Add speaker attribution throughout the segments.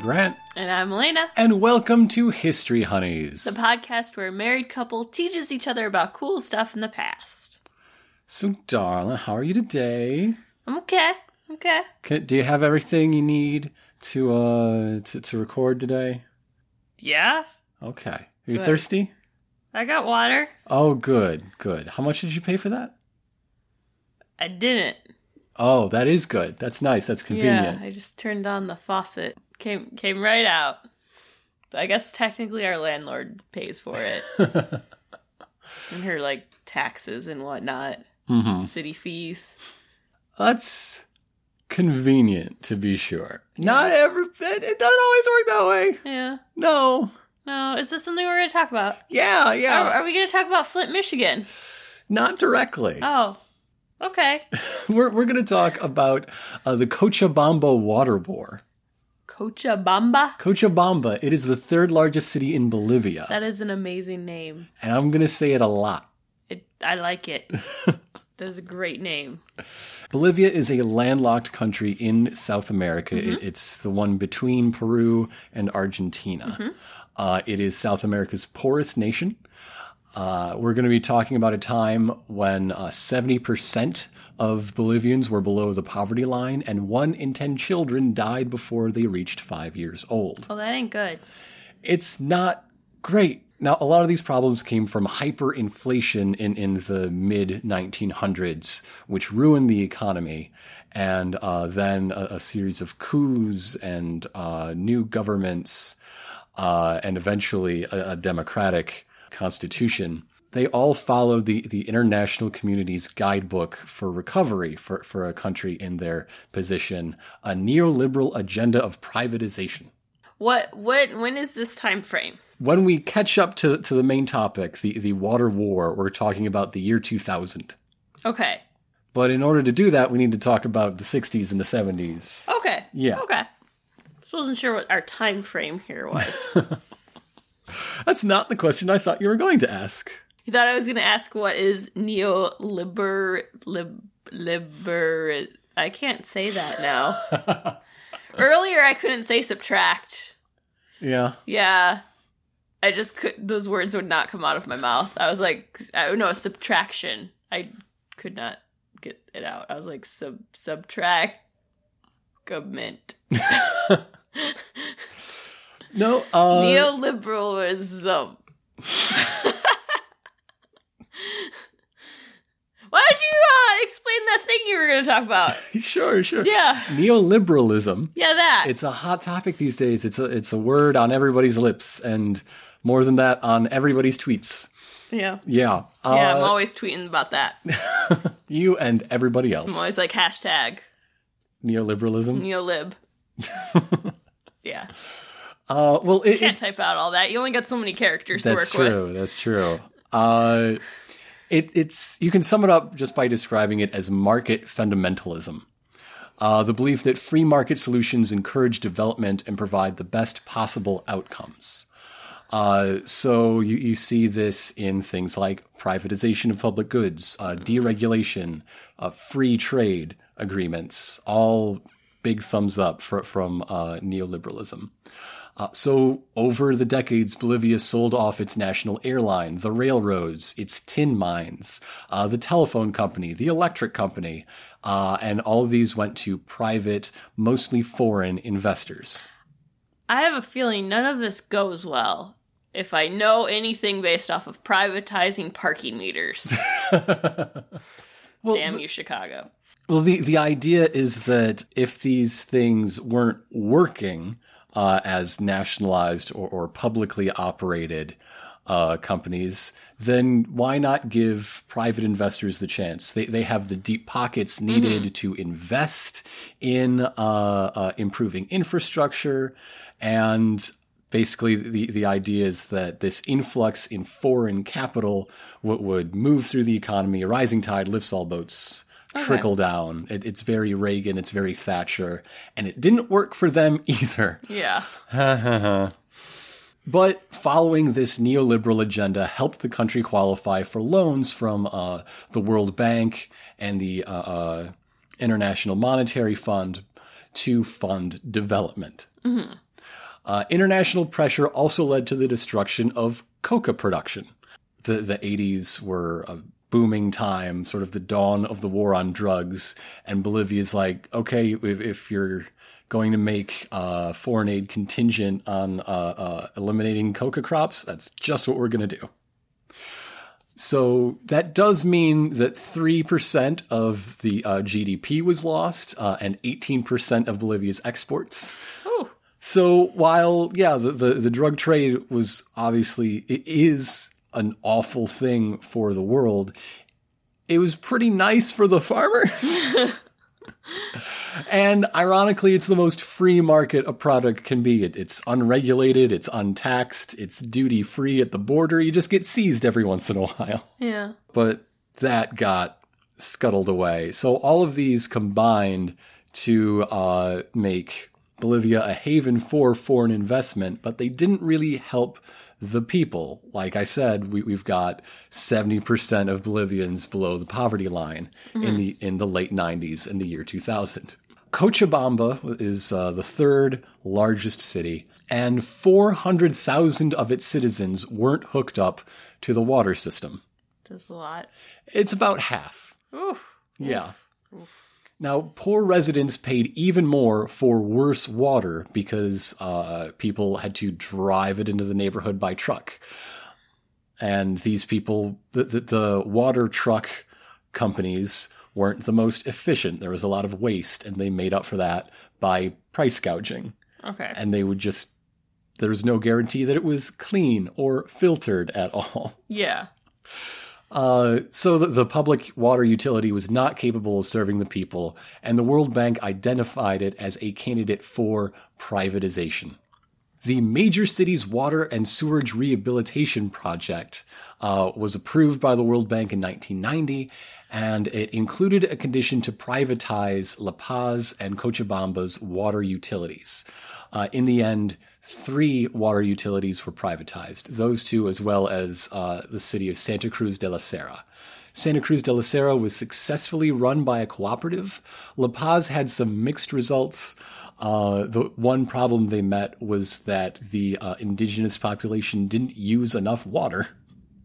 Speaker 1: Grant,
Speaker 2: And I'm Elena,
Speaker 1: and welcome to History Honeys.
Speaker 2: the podcast where a married couple teaches each other about cool stuff in the past.
Speaker 1: So, darling, how are you today?
Speaker 2: I'm okay. Okay.
Speaker 1: Can, do you have everything you need to uh to, to record today?
Speaker 2: Yeah.
Speaker 1: Okay. Are you
Speaker 2: Good.
Speaker 1: thirsty?
Speaker 2: I got water.
Speaker 1: Oh, good, good. How much did you pay for that?
Speaker 2: I didn't.
Speaker 1: Oh, that is good. That's nice. That's convenient.
Speaker 2: Yeah. I just turned on the faucet. Came came right out. I guess technically our landlord pays for it. and her like taxes and whatnot.
Speaker 1: hmm
Speaker 2: City fees.
Speaker 1: That's convenient to be sure. Not every. It, it doesn't always work that way.
Speaker 2: Yeah.
Speaker 1: No.
Speaker 2: No, is this something we're gonna talk about?
Speaker 1: Yeah, yeah.
Speaker 2: Are, are we gonna talk about Flint, Michigan?
Speaker 1: Not directly.
Speaker 2: Oh. Okay.
Speaker 1: We're we're going to talk about uh, the Cochabamba water war.
Speaker 2: Cochabamba?
Speaker 1: Cochabamba. It is the third largest city in Bolivia,
Speaker 2: That is an amazing name.
Speaker 1: and I'm going to say it a lot.
Speaker 2: It, I like it. that is a great name.
Speaker 1: Bolivia is a landlocked country in South America. It- it's the one between Peru and Argentina. Uh, it is South America's poorest nation. Uh, we're going to be talking about a time when uh, 70% of Bolivians were below the poverty line, and one in 10 children died before they reached five years old.
Speaker 2: Well, that ain't good.
Speaker 1: It's not great. Now, a lot of these problems came from hyperinflation in, in the mid 1900s, which ruined the economy, and uh, then a, a series of coups and uh, new governments, uh, and eventually a, a democratic constitution. They all followed the, the international community's guidebook for recovery for, for a country in their position, a neoliberal agenda of privatization.
Speaker 2: What? What? When is this time frame?
Speaker 1: when we catch up to, to the main topic, the, the water war, we're talking about the year 2000.
Speaker 2: Okay.
Speaker 1: But in order to do that, we need to talk about the 60s and the 70s.
Speaker 2: Okay.
Speaker 1: Yeah.
Speaker 2: Okay. Just wasn't sure what our time frame here was.
Speaker 1: That's not the question I thought you were going to ask.
Speaker 2: you thought I was going to ask what is neoliber lib, liber? I can't say that now. Earlier, I couldn't say subtract.
Speaker 1: Yeah.
Speaker 2: Yeah. I just could those words would not come out of my mouth. I was like I don't know, subtraction. I could not get it out. I was like sub subtract government.
Speaker 1: No, uh,
Speaker 2: Neoliberalism. Why don't you uh, explain that thing you were going to talk about?
Speaker 1: sure, sure.
Speaker 2: Yeah,
Speaker 1: Neoliberalism.
Speaker 2: yeah, that.
Speaker 1: It's a hot topic these days. It's a, it's a word on everybody's lips, and more than that, on everybody's tweets.
Speaker 2: yeah,
Speaker 1: Yeah. Uh,
Speaker 2: yeah. I'm always tweeting about that.
Speaker 1: you and everybody else.
Speaker 2: I'm always like hashtag
Speaker 1: Neoliberalism.
Speaker 2: neolib. yeah,
Speaker 1: Uh, well, it,
Speaker 2: can't
Speaker 1: it's-
Speaker 2: type out all that. You only got so many characters
Speaker 1: That's
Speaker 2: to work
Speaker 1: true.
Speaker 2: with.
Speaker 1: That's true. Uh, it, it's you can sum it up just by describing it as market fundamentalism. Uh, the belief that free market solutions encourage development and provide the best possible outcomes. Uh, so you, you see this in things like privatization of public goods, uh, deregulation, uh, free trade agreements, all big thumbs up for, from uh, neoliberalism. Uh, so, over the decades, Bolivia sold off its national airline, the railroads, its tin mines, uh, the telephone company, the electric company, uh, and all of these went to private, mostly foreign investors.
Speaker 2: I have a feeling none of this goes well if I know anything based off of privatizing parking meters.
Speaker 1: Well,
Speaker 2: Damn you, Chicago.
Speaker 1: Well, the, the idea is that if these things weren't working uh, as nationalized or, or publicly operated uh, companies, then why not give private investors the chance? They, they have the deep pockets needed to invest in uh, uh, improving infrastructure. And basically, the, the idea is that this influx in foreign capital would, would move through the economy. A rising tide lifts all boats trickle down. It, it's very Reagan, it's very Thatcher, and it didn't work for them either.
Speaker 2: Yeah.
Speaker 1: But following this neoliberal agenda helped the country qualify for loans from uh, the World Bank and the uh, uh, International Monetary Fund to fund development. Uh, international pressure also led to the destruction of coca production. The, the 80s were a booming time, sort of the dawn of the war on drugs. And Bolivia's like, okay, if, if you're going to make uh, foreign aid contingent on uh, uh, eliminating coca crops, that's just what we're going to do. So that does mean that 3% of the uh, GDP was lost uh, and 18% of Bolivia's exports. So while, yeah, the, the, the drug trade was obviously, it is an awful thing for the world, it was pretty nice for the farmers. and ironically, it's the most free market a product can be. It, it's unregulated, it's untaxed, it's duty free at the border. You just get seized every once in a while.
Speaker 2: Yeah.
Speaker 1: But that got scuttled away. So all of these combined to uh, make Bolivia a haven for foreign investment, but they didn't really help the people. Like I said, we, have got 70% of Bolivians below the poverty line mm-hmm. in the in the late 90s in the year 2000. Cochabamba is uh, the third largest city, and 400,000 of its citizens weren't hooked up to the water system.
Speaker 2: That's a lot.
Speaker 1: It's about half.
Speaker 2: Oof.
Speaker 1: Yeah. Oof. Now, poor residents paid even more for worse water because uh, people had to drive it into the neighborhood by truck. And these people, the, the, the water truck companies weren't the most efficient. There was a lot of waste, and they made up for that by price gouging.
Speaker 2: Okay.
Speaker 1: And they would just, there was no guarantee that it was clean or filtered at all.
Speaker 2: Yeah.
Speaker 1: Uh, so the, the, public water utility was not capable of serving the people, and the World Bank identified it as a candidate for privatization. The Major Cities Water and Sewerage Rehabilitation Project uh, was approved by the World Bank in 1990, and it included a condition to privatize La Paz and Cochabamba's water utilities. Uh, in the end, three water utilities were privatized, those two as well as uh, the city of Santa Cruz de la Sierra. Santa Cruz de la Sierra was successfully run by a cooperative. La Paz had some mixed results. Uh, the one problem they met was that the uh, indigenous population didn't use enough water.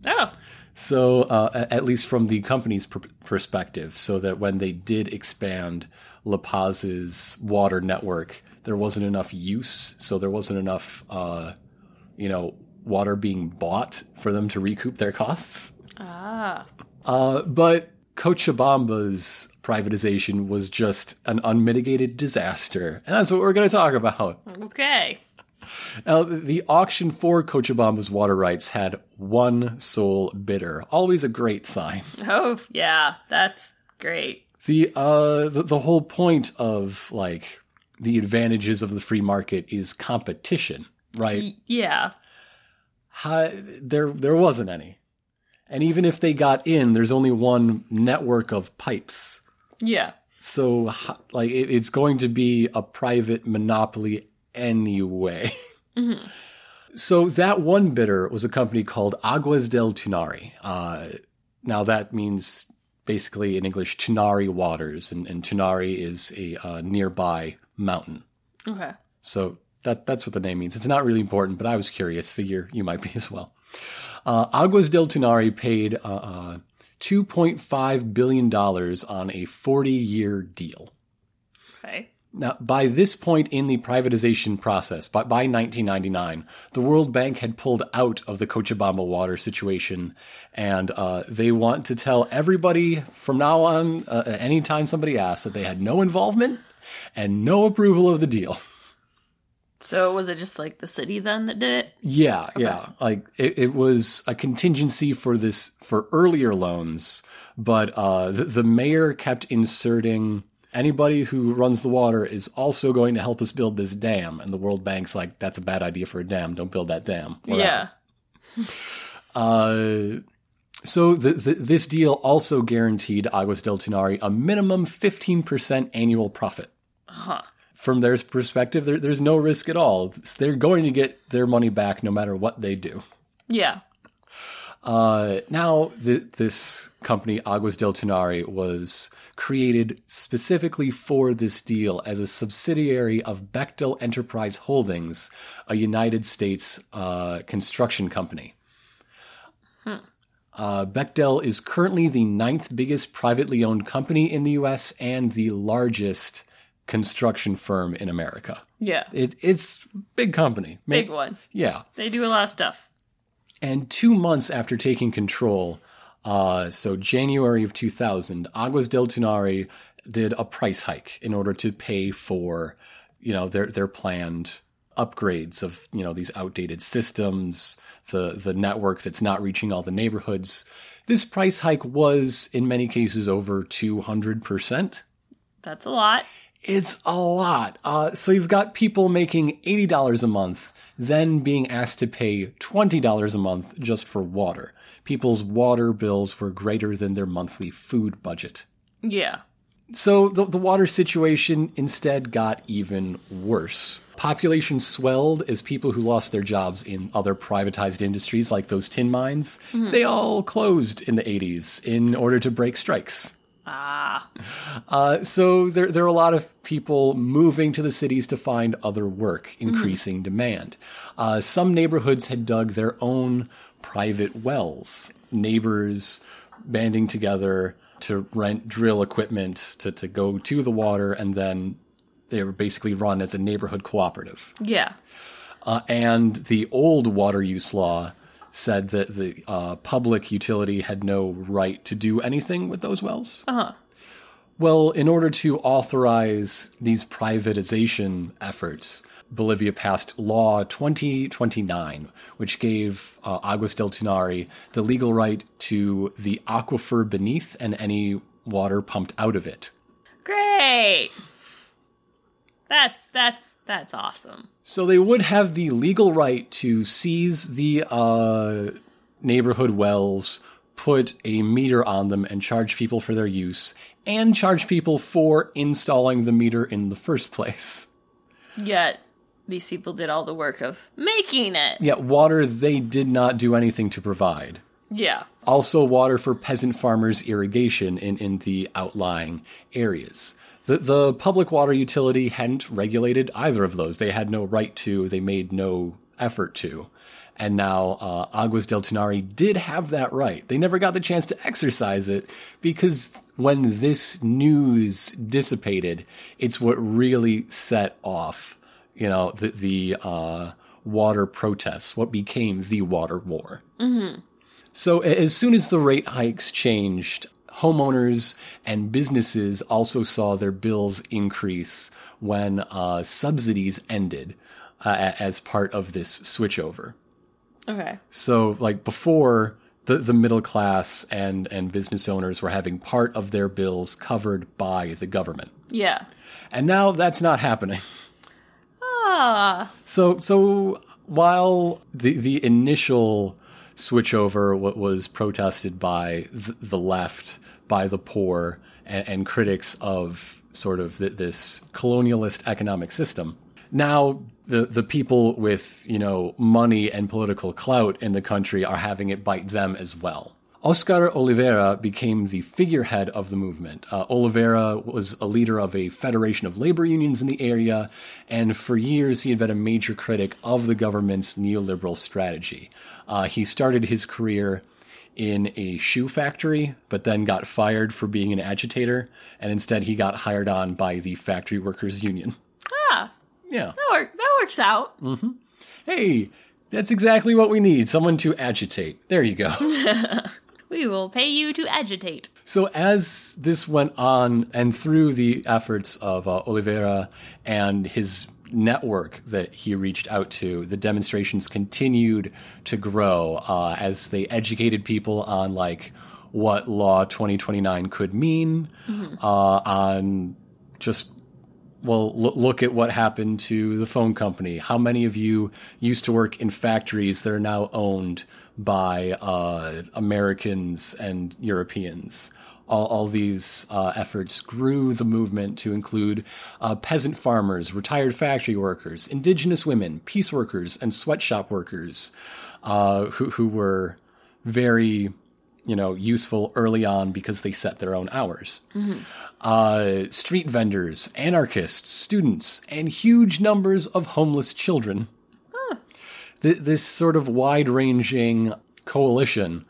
Speaker 2: Oh.
Speaker 1: So, uh, at least from the company's pr- perspective, so that when they did expand La Paz's water network, there wasn't enough use, so there wasn't enough, uh, you know, water being bought for them to recoup their costs.
Speaker 2: Ah.
Speaker 1: Uh, but Cochabamba's privatization was just an unmitigated disaster, and that's what we're going to talk about.
Speaker 2: Okay.
Speaker 1: Now, the auction for Cochabamba's water rights had one sole bidder. Always a great sign.
Speaker 2: Oh, yeah, that's great.
Speaker 1: The uh the, the whole point of like the advantages of the free market is competition, right?
Speaker 2: Yeah.
Speaker 1: How, there there wasn't any. And even if they got in, there's only one network of pipes.
Speaker 2: Yeah.
Speaker 1: So like it, it's going to be a private monopoly anyway. Mm-hmm. So that one bidder was a company called Aguas del Tunari. Uh, now that means basically in English Tunari Waters, and, and Tunari is a uh, nearby mountain.
Speaker 2: Okay.
Speaker 1: So that that's what the name means. It's not really important, but I was curious. Figure you might be as well. Uh, Aguas del Tunari paid uh, uh, $2.5 billion on a 40 year deal.
Speaker 2: Okay.
Speaker 1: Now, by this point in the privatization process, by, by 1999, the World Bank had pulled out of the Cochabamba water situation, and uh, they want to tell everybody from now on, uh, anytime somebody asks, that they had no involvement and no approval of the deal.
Speaker 2: So was it just like the city then that did it?
Speaker 1: Yeah, okay. yeah. Like it, it, was a contingency for this for earlier loans, but uh, the, the mayor kept inserting anybody who runs the water is also going to help us build this dam, and the World Bank's like, that's a bad idea for a dam. Don't build that dam.
Speaker 2: Whatever.
Speaker 1: Yeah. uh, so the, the, this deal also guaranteed Aguas del Tunari a minimum 15% annual profit.
Speaker 2: Huh.
Speaker 1: From their perspective, there, there's no risk at all. They're going to get their money back no matter what they do.
Speaker 2: Yeah.
Speaker 1: Uh, now, th- this company, Aguas del Tunari, was created specifically for this deal as a subsidiary of Bechtel Enterprise Holdings, a United States uh, construction company. Uh, Bechtel is currently the ninth biggest privately owned company in the U.S. and the largest construction firm in America.
Speaker 2: Yeah.
Speaker 1: It, it's big company. Ma-
Speaker 2: Big one.
Speaker 1: Yeah.
Speaker 2: They do a lot of stuff.
Speaker 1: And two months after taking control, uh, so January of 2000, Aguas del Tunari did a price hike in order to pay for, you know, their their planned upgrades of you know these outdated systems, the the network that's not reaching all the neighborhoods. This price hike was in many cases over 200 percent.
Speaker 2: That's a lot.
Speaker 1: It's a lot. Uh, so you've got people making $80 a month, then being asked to pay $20 a month just for water. People's water bills were greater than their monthly food budget.
Speaker 2: Yeah.
Speaker 1: So the, the water situation instead got even worse. Population swelled as people who lost their jobs in other privatized industries like those tin mines, they all closed in the 80s in order to break strikes.
Speaker 2: Ah.
Speaker 1: Uh, so there, there are a lot of people moving to the cities to find other work, increasing demand. Uh, some neighborhoods had dug their own private wells. Neighbors banding together to rent drill equipment to, to go to the water, and then they were basically run as a neighborhood cooperative.
Speaker 2: Yeah.
Speaker 1: Uh, and the old water use law said that the uh, public utility had no right to do anything with those wells.
Speaker 2: Uh huh.
Speaker 1: Well, in order to authorize these privatization efforts, Bolivia passed Law 2029, which gave uh, Aguas del Tunari the legal right to the aquifer beneath and any water pumped out of it.
Speaker 2: Great. That's that's that's awesome.
Speaker 1: So they would have the legal right to seize the uh, neighborhood wells, put a meter on them, and charge people for their use, and charge people for installing the meter in the first place.
Speaker 2: Yet these people did all the work of making it.
Speaker 1: Yet water they did not do anything to provide.
Speaker 2: Yeah.
Speaker 1: Also, water for peasant farmers' irrigation in, in the outlying areas. The, the public water utility hadn't regulated either of those. They had no right to, they made no effort to. And now uh, Aguas del Tunari did have that right. They never got the chance to exercise it because when this news dissipated, it's what really set off, you know, the, the uh, water protests, what became the water war. So as soon as the rate hikes changed, homeowners and businesses also saw their bills increase when uh, subsidies ended uh, as part of this switchover.
Speaker 2: Okay.
Speaker 1: So like before, the, the middle class and, and business owners were having part of their bills covered by the government.
Speaker 2: Yeah.
Speaker 1: And now that's not happening.
Speaker 2: Ah.
Speaker 1: So so while the the initial switchover what was protested by th- the left, by the poor, and, and critics of sort of th- this colonialist economic system, now the the people with you know money and political clout in the country are having it bite them as well. Oscar Olivera became the figurehead of the movement. Uh, Olivera was a leader of a federation of labor unions in the area, and for years he had been a major critic of the government's neoliberal strategy. Uh, he started his career in a shoe factory, but then got fired for being an agitator, and instead he got hired on by the factory workers union.
Speaker 2: Ah.
Speaker 1: Yeah.
Speaker 2: That work that works out.
Speaker 1: Hey, that's exactly what we need someone to agitate. There you go.
Speaker 2: We will pay you to agitate.
Speaker 1: So as this went on, and through the efforts of uh, Olivera and his network that he reached out to, the demonstrations continued to grow uh, as they educated people on like what Law 2029 could mean, uh, on just well, lo- look at what happened to the phone company. How many of you used to work in factories that are now owned by uh, Americans and Europeans? All, all these uh, efforts grew the movement to include uh, peasant farmers, retired factory workers, indigenous women, piece workers, and sweatshop workers uh, who, who were very, you know, useful early on because they set their own hours. Uh, street vendors, anarchists, students, and huge numbers of homeless children. Th- this sort of wide-ranging coalition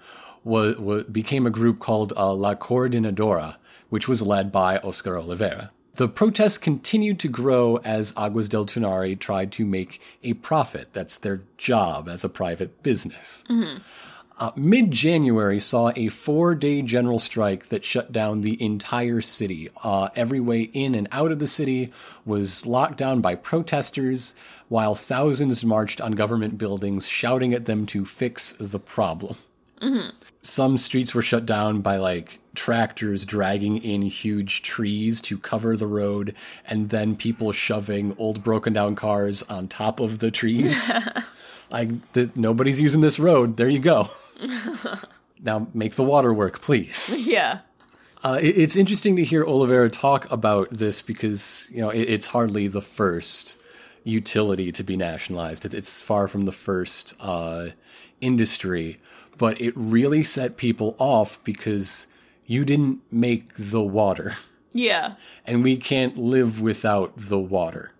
Speaker 1: became a group called uh, La Coordinadora, which was led by Oscar Olivera. The protests continued to grow as Aguas del Tunari tried to make a profit. That's their job as a private business. Uh, Mid January saw a four day general strike that shut down the entire city. Uh, every way in and out of the city was locked down by protesters, while thousands marched on government buildings shouting at them to fix the problem. Some streets were shut down by like tractors dragging in huge trees to cover the road, and then people shoving old broken down cars on top of the trees. like, nobody's using this road. There you go. Now make the water work, please.
Speaker 2: Yeah.
Speaker 1: Uh, it- it's interesting to hear Olivera talk about this because you know it, it's hardly the first utility to be nationalized. It, it's far from the first uh, industry, but it really set people off because you didn't make the water,
Speaker 2: Yeah.
Speaker 1: and we can't live without the water.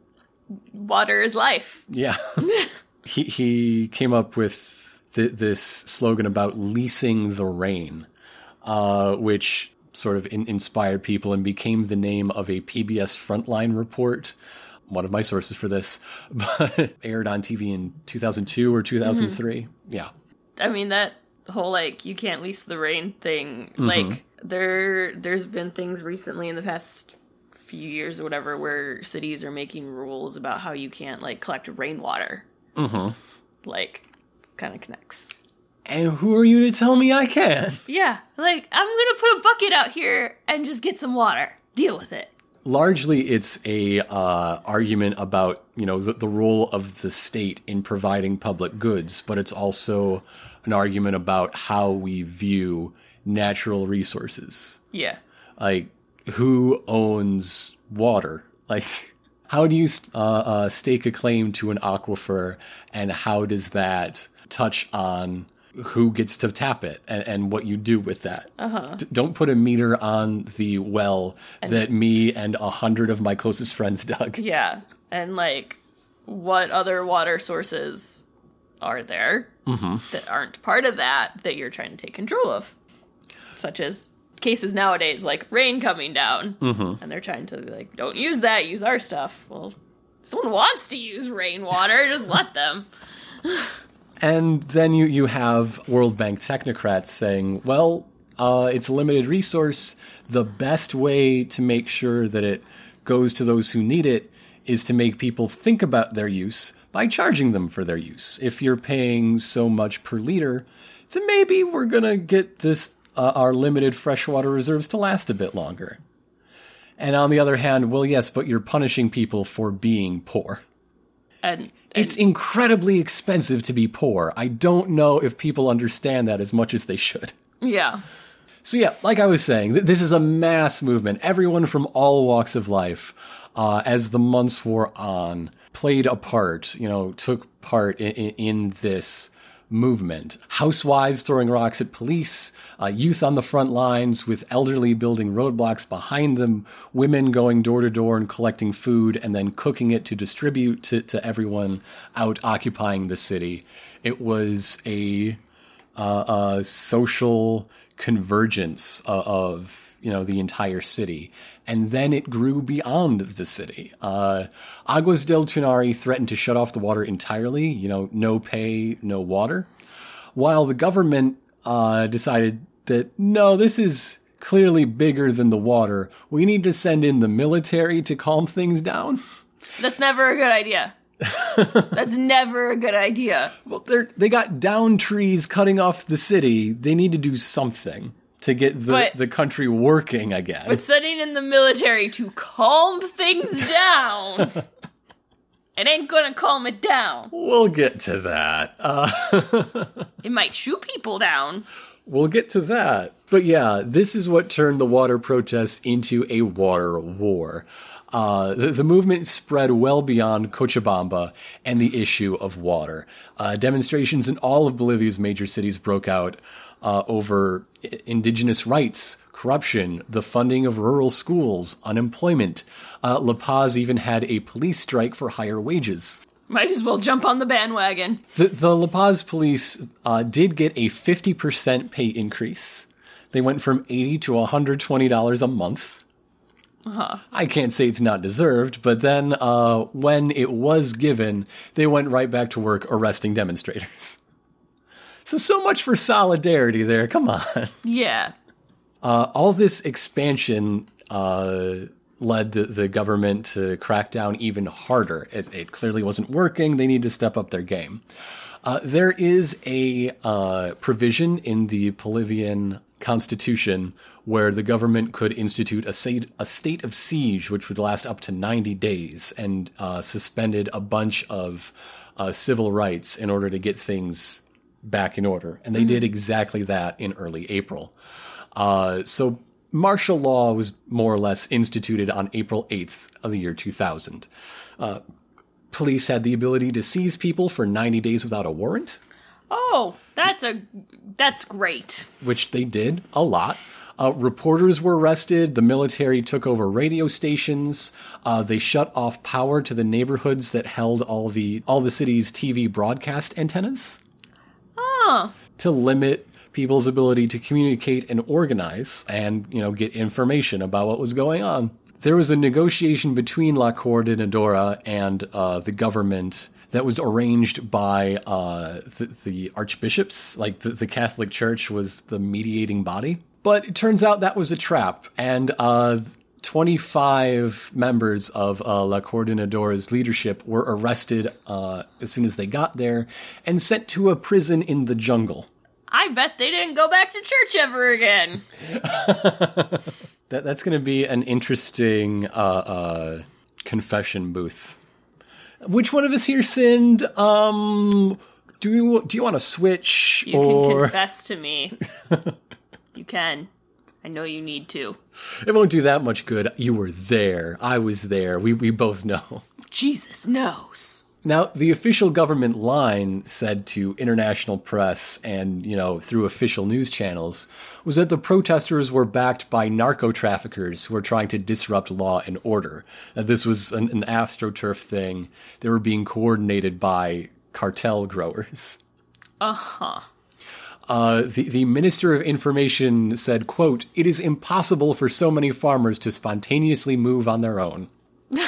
Speaker 2: Water is life.
Speaker 1: Yeah. he he came up with th- this slogan about leasing the rain, uh, which sort of in- inspired people and became the name of a PBS Frontline report. One of my sources for this, but aired on TV in 2002 or 2003. Yeah.
Speaker 2: I mean that whole like you can't lease the rain thing. Like there there's been things recently in the past few years or whatever where cities are making rules about how you can't like collect rainwater.
Speaker 1: Mm-hmm.
Speaker 2: Like kind of connects.
Speaker 1: And who are you to tell me I can?
Speaker 2: Yeah, like I'm gonna put a bucket out here and just get some water. Deal with it.
Speaker 1: largely it's a uh, argument about you know the, the role of the state in providing public goods but it's also an argument about how we view natural resources
Speaker 2: Yeah.
Speaker 1: like who owns water like how do you uh, uh, stake a claim to an aquifer and how does that touch on who gets to tap it and, and what you do with that uh-huh. D- don't put a meter on the well that me and a hundred of my closest friends dug
Speaker 2: Yeah. And like what other water sources are there that aren't part of that that you're trying to take control of? Such as cases nowadays like rain coming down. And they're trying to be like, don't use that, use our stuff. Well, someone wants to use rainwater, just let them.
Speaker 1: And then you, you have World Bank technocrats saying, well, uh, it's a limited resource. The best way to make sure that it goes to those who need it is to make people think about their use by charging them for their use. If you're paying so much per liter, then maybe we're going to get this uh, our limited freshwater reserves to last a bit longer. And on the other hand, well, yes, but you're punishing people for being poor.
Speaker 2: And,
Speaker 1: It's incredibly expensive to be poor. I don't know if people understand that as much as they should.
Speaker 2: yeah.
Speaker 1: So yeah, like I was saying, th- this is a mass movement. Everyone from all walks of life, uh, as the months wore on, played a part. You know, took part in, in, in this movement. Housewives throwing rocks at police, uh, youth on the front lines with elderly building roadblocks behind them, women going door to door and collecting food and then cooking it to distribute to, to everyone out occupying the city. It was a uh, uh, social convergence of, of you know the entire city, and then it grew beyond the city. Uh, Aguas del Tunari threatened to shut off the water entirely. You know, no pay, no water. While the government uh, decided that no, this is clearly bigger than the water. We need to send in the military to calm things down.
Speaker 2: That's never a good idea. That's never a good idea.
Speaker 1: Well, they they got down trees cutting off the city. They need to do something to get the,
Speaker 2: But-
Speaker 1: the country working again.
Speaker 2: But sending in the military to calm things down, it ain't gonna calm it down.
Speaker 1: we'll get to that. Uh,
Speaker 2: It might shoot people down.
Speaker 1: We'll get to that. But yeah, this is what turned the water protests into a water war. Uh, the, the, movement spread well beyond Cochabamba and the issue of water. Uh, demonstrations in all of Bolivia's major cities broke out uh, over indigenous rights, corruption, the funding of rural schools, unemployment. Uh, La Paz even had a police strike for higher wages.
Speaker 2: Might as well jump on the bandwagon.
Speaker 1: The, the La Paz police uh, did get a 50% pay increase. They went from 80 to $120 a month. Uh-huh. I can't say it's not deserved, but then uh, when it was given, they went right back to work arresting demonstrators. So, so much for solidarity there. Come on.
Speaker 2: Yeah.
Speaker 1: Uh, all this expansion uh, led the, the, government to crack down even harder. It, it, clearly wasn't working. They need to step up their game. Uh, there is a uh, provision in the Bolivian constitution where the government could institute a state, a state of siege, which would last up to 90 days, and uh, suspended a bunch of uh, civil rights in order to get things back in order. And they mm-hmm. did exactly that in early April. Uh, so martial law was more or less instituted on April 8th of the year 2000. Uh, police had the ability to seize people for 90 days without a warrant.
Speaker 2: Oh, that's a that's great.
Speaker 1: Which they did a lot. Uh, reporters were arrested. The military took over radio stations. Uh, they shut off power to the neighborhoods that held all the all the city's TV broadcast antennas.
Speaker 2: Oh.
Speaker 1: To limit people's ability to communicate and organize, and you know get information about what was going on. There was a negotiation between La Coordinadora and uh, the government that was arranged by uh, the, the, archbishops. Like the, the, Catholic Church was the mediating body. But it turns out that was a trap, and uh, 25 members of uh, La Coordinadora's leadership were arrested uh, as soon as they got there and sent to a prison in the jungle.
Speaker 2: I bet they didn't go back to church ever again.
Speaker 1: that, that's going to be an interesting uh, uh, confession booth which one of us here sinned? Um, do you do you want to switch?
Speaker 2: You or... can confess to me. you can. I know you need to.
Speaker 1: It won't do that much good. You were there. I was there. We we both know.
Speaker 2: Jesus knows.
Speaker 1: Now, the official government line said to international press and, you know, through official news channels was that the protesters were backed by narco traffickers who were trying to disrupt law and order. That this was an, an astroturf thing. They were being coordinated by cartel growers.
Speaker 2: Uh-huh.
Speaker 1: Uh, the, the Minister of Information said, quote, It is impossible for so many farmers to spontaneously move on their own.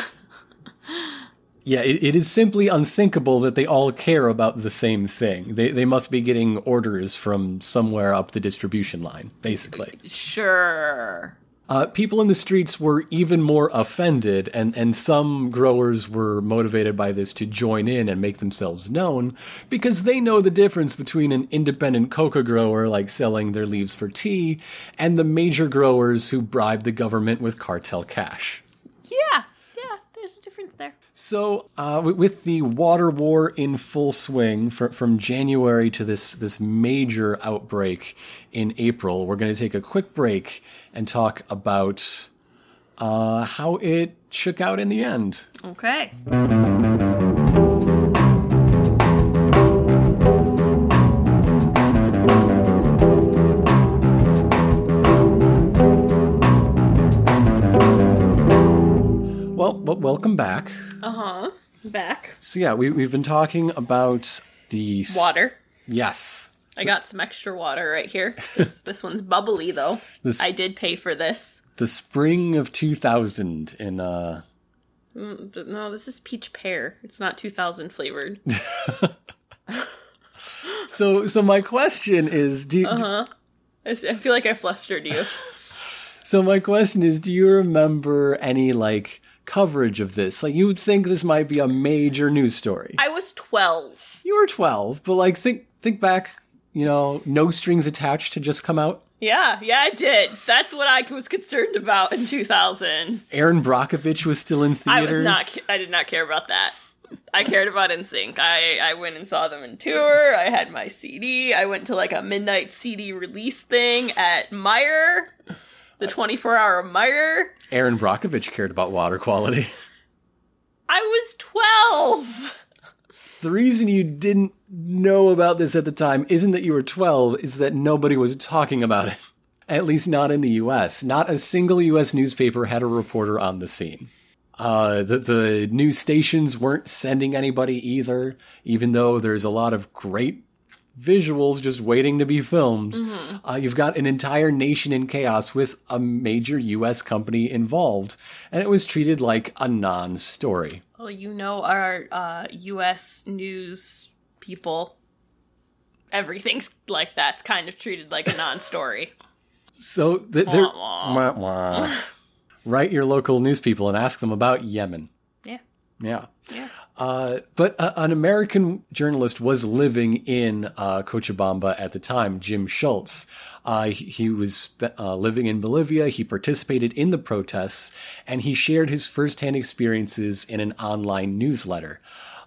Speaker 1: Yeah, it, it is simply unthinkable that they all care about the same thing. They they must be getting orders from somewhere up the distribution line, basically.
Speaker 2: Sure.
Speaker 1: Uh, people in the streets were even more offended, and, and some growers were motivated by this to join in and make themselves known because they know the difference between an independent coca grower, like selling their leaves for tea, and the major growers who bribe the government with cartel cash.
Speaker 2: Yeah, yeah, there's a difference there.
Speaker 1: So, uh, with the water war in full swing for, from January to this this major outbreak in April, we're going to take a quick break and talk about uh, how it shook out in the end.
Speaker 2: Okay.
Speaker 1: Well, well, welcome back.
Speaker 2: Uh huh. Back.
Speaker 1: So yeah, we we've been talking about the
Speaker 2: water.
Speaker 1: Yes.
Speaker 2: I got some extra water right here. This, this one's bubbly though. This, I did pay for this.
Speaker 1: The spring of 2000 in uh
Speaker 2: mm, No, this is peach pear. It's not 2000 flavored.
Speaker 1: so so my question is do you,
Speaker 2: Uh-huh. I feel like I flustered you.
Speaker 1: so my question is do you remember any like coverage of this. Like you would think this might be a major news story.
Speaker 2: I was 12.
Speaker 1: You were 12, but like think think back, you know, no strings attached to just come out.
Speaker 2: Yeah, yeah, I did. That's what I was concerned about in 2000.
Speaker 1: Erin Brockovich was still in theaters.
Speaker 2: I was not I did not care about that. I cared about NSYNC. I I went and saw them in tour. I had my CD. I went to like a midnight CD release thing at Meijer, the 24 hour Meijer.
Speaker 1: Erin Brockovich cared about water quality.
Speaker 2: I was 12.
Speaker 1: The reason you didn't know about this at the time isn't that you were 12, it's that nobody was talking about it. At least not in the US. Not a single US newspaper had a reporter on the scene. Uh, the, the news stations weren't sending anybody either, even though there's a lot of great visuals just waiting to be filmed. Uh, you've got an entire nation in chaos with a major US company involved, and it was treated like a non story.
Speaker 2: Well, you know our uh, U.S. news people. Everything's like that's kind of treated like a non-story.
Speaker 1: So th- they're.
Speaker 2: Wah,
Speaker 1: Wah, wah. Write your local news people and ask them about Yemen.
Speaker 2: Yeah,
Speaker 1: Yeah. Uh, but uh, an American journalist was living in uh, Cochabamba at the time, Jim Shultz. Uh, he, he was uh, living in Bolivia. He participated in the protests, and he shared his firsthand experiences in an online newsletter.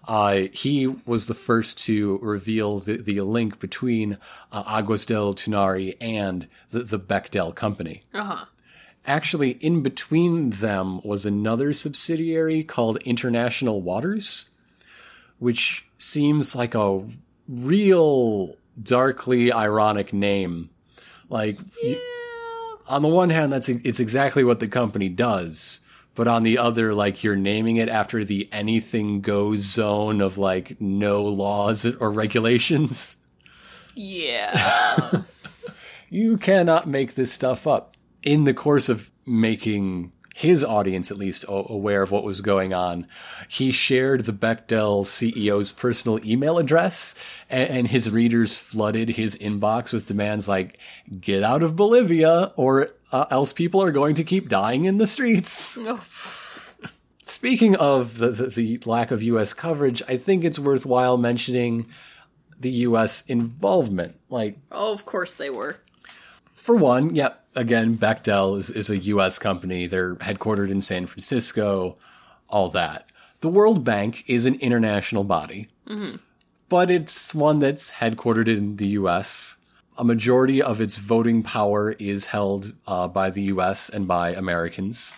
Speaker 1: Uh, he was the first to reveal the, the link between uh, Aguas del Tunari and the, the Bechtel company.
Speaker 2: Uh huh.
Speaker 1: Actually, in between them was another subsidiary called International Waters, which seems like a real darkly ironic name. Like, you- on the one hand, that's it's exactly what the company does, but on the other, like you're naming it after the anything goes zone of like no laws or regulations.
Speaker 2: Yeah.
Speaker 1: you cannot make this stuff up. In the course of making his audience at least aware of what was going on, he shared the Bechtel CEO's personal email address, and, and his readers flooded his inbox with demands like, get out of Bolivia, or uh, else people are going to keep dying in the streets.
Speaker 2: oh,
Speaker 1: Speaking of the, the, the lack of U.S. coverage, I think it's worthwhile mentioning the U.S. involvement. Like,
Speaker 2: oh, of course they were.
Speaker 1: For one, yep, again, Bechtel is, is a U.S. company. They're headquartered in San Francisco, all that. The World Bank is an international body, but it's one that's headquartered in the U.S. A majority of its voting power is held uh, by the U.S. and by Americans.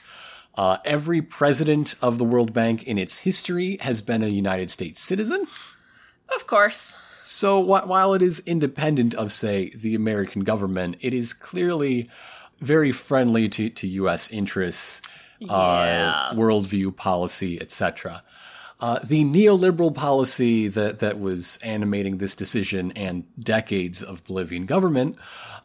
Speaker 1: Uh, every president of the World Bank in its history has been a United States citizen.
Speaker 2: Of course.
Speaker 1: So wh- while it is independent of, say, the American government, it is clearly very friendly to, to U.S. interests,
Speaker 2: Yeah.
Speaker 1: uh, worldview, policy, etc. Uh, the neoliberal policy that, that was animating this decision and decades of Bolivian government